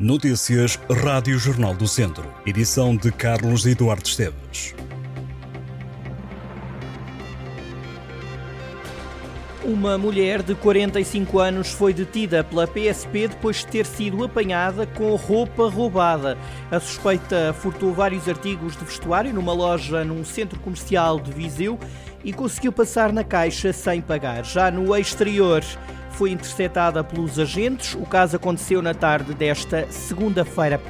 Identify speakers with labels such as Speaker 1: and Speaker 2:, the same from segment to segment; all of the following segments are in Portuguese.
Speaker 1: Notícias Rádio Jornal do Centro. Edição de Carlos Eduardo Esteves.
Speaker 2: Uma mulher de 45 anos foi detida pela PSP depois de ter sido apanhada com roupa roubada. A suspeita furtou vários artigos de vestuário numa loja num centro comercial de Viseu e conseguiu passar na caixa sem pagar. Já no exterior, foi interceptada pelos agentes. O caso aconteceu na tarde desta segunda-feira.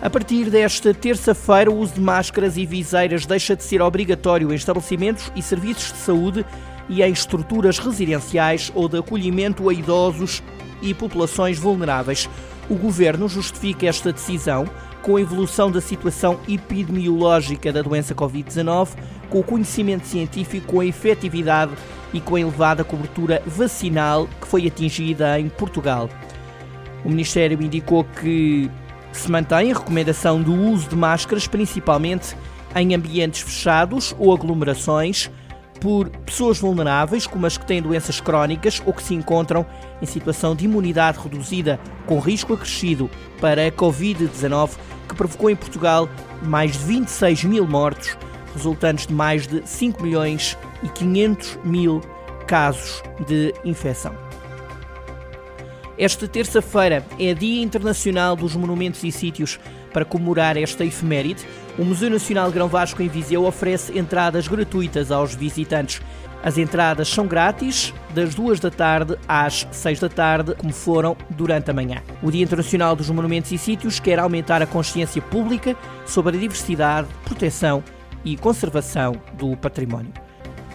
Speaker 2: A partir desta terça-feira, o uso de máscaras e viseiras deixa de ser obrigatório em estabelecimentos e serviços de saúde e em estruturas residenciais ou de acolhimento a idosos e populações vulneráveis. O governo justifica esta decisão com a evolução da situação epidemiológica da doença Covid-19, com o conhecimento científico, com a efetividade e com a elevada cobertura vacinal que foi atingida em Portugal. O Ministério indicou que se mantém a recomendação do uso de máscaras, principalmente em ambientes fechados ou aglomerações por pessoas vulneráveis, como as que têm doenças crónicas ou que se encontram em situação de imunidade reduzida, com risco acrescido para a Covid-19, que provocou em Portugal mais de 26 mil mortos, resultantes de mais de 5 milhões e 500 mil casos de infecção. Esta terça-feira é Dia Internacional dos Monumentos e Sítios. Para comemorar esta efeméride, o Museu Nacional Grão Vasco em Viseu oferece entradas gratuitas aos visitantes. As entradas são grátis das duas da tarde às seis da tarde, como foram durante a manhã. O Dia Internacional dos Monumentos e Sítios quer aumentar a consciência pública sobre a diversidade, proteção e conservação do património.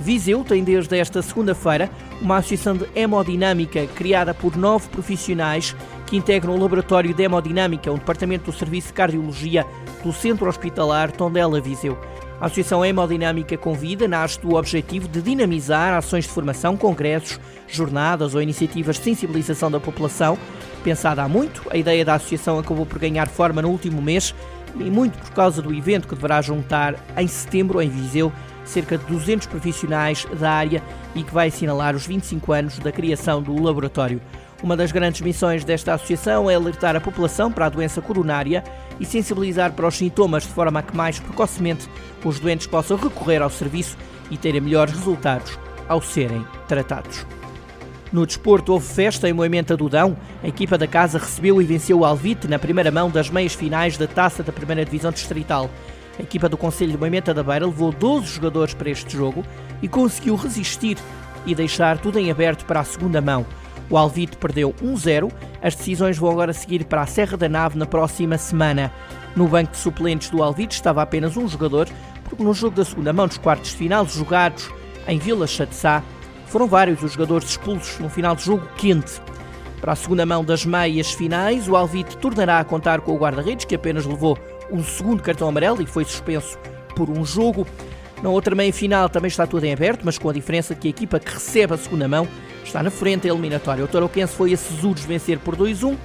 Speaker 2: Viseu tem desde esta segunda-feira uma associação de hemodinâmica criada por nove profissionais que integram o Laboratório de Hemodinâmica, um departamento do Serviço de Cardiologia do Centro Hospitalar Tondela Viseu. A Associação Hemodinâmica Convida nasce do objetivo de dinamizar ações de formação, congressos, jornadas ou iniciativas de sensibilização da população. Pensada há muito, a ideia da associação acabou por ganhar forma no último mês e muito por causa do evento que deverá juntar em setembro em Viseu cerca de 200 profissionais da área e que vai assinalar os 25 anos da criação do laboratório. Uma das grandes missões desta associação é alertar a população para a doença coronária e sensibilizar para os sintomas de forma a que mais precocemente os doentes possam recorrer ao serviço e terem melhores resultados ao serem tratados. No desporto houve festa em Moimenta do Dão. A equipa da casa recebeu e venceu o Alvite na primeira mão das meias finais da Taça da Primeira Divisão Distrital. A equipa do Conselho de Moimenta da Beira levou 12 jogadores para este jogo e conseguiu resistir e deixar tudo em aberto para a segunda mão. O Alvite perdeu 1-0. As decisões vão agora seguir para a Serra da Nave na próxima semana. No banco de suplentes do Alvite estava apenas um jogador, porque no jogo da segunda mão dos quartos de final, jogados em Vila Chatzá, foram vários os jogadores expulsos no final de jogo quente. Para a segunda mão das meias finais, o Alvite tornará a contar com o guarda-redes, que apenas levou um segundo cartão amarelo e foi suspenso por um jogo. Na outra meia final também está tudo em aberto, mas com a diferença que a equipa que recebe a segunda mão está na frente da eliminatória. O Tarouquense foi a Cesuros vencer por 2-1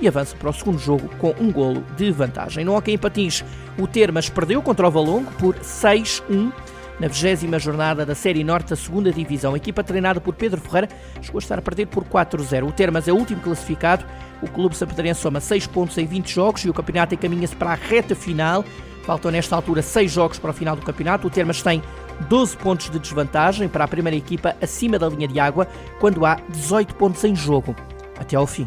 Speaker 2: e avança para o segundo jogo com um golo de vantagem. No Hockey em Patins, o Termas perdeu contra o Valongo por 6-1 na 20 jornada da Série Norte da 2 Divisão. A equipa treinada por Pedro Ferreira chegou a estar a perder por 4-0. O Termas é o último classificado. O clube sampedrense soma 6 pontos em 20 jogos e o campeonato encaminha-se para a reta final. Faltam nesta altura 6 jogos para o final do campeonato. O Termas tem 12 pontos de desvantagem para a primeira equipa acima da linha de água, quando há 18 pontos em jogo até ao fim.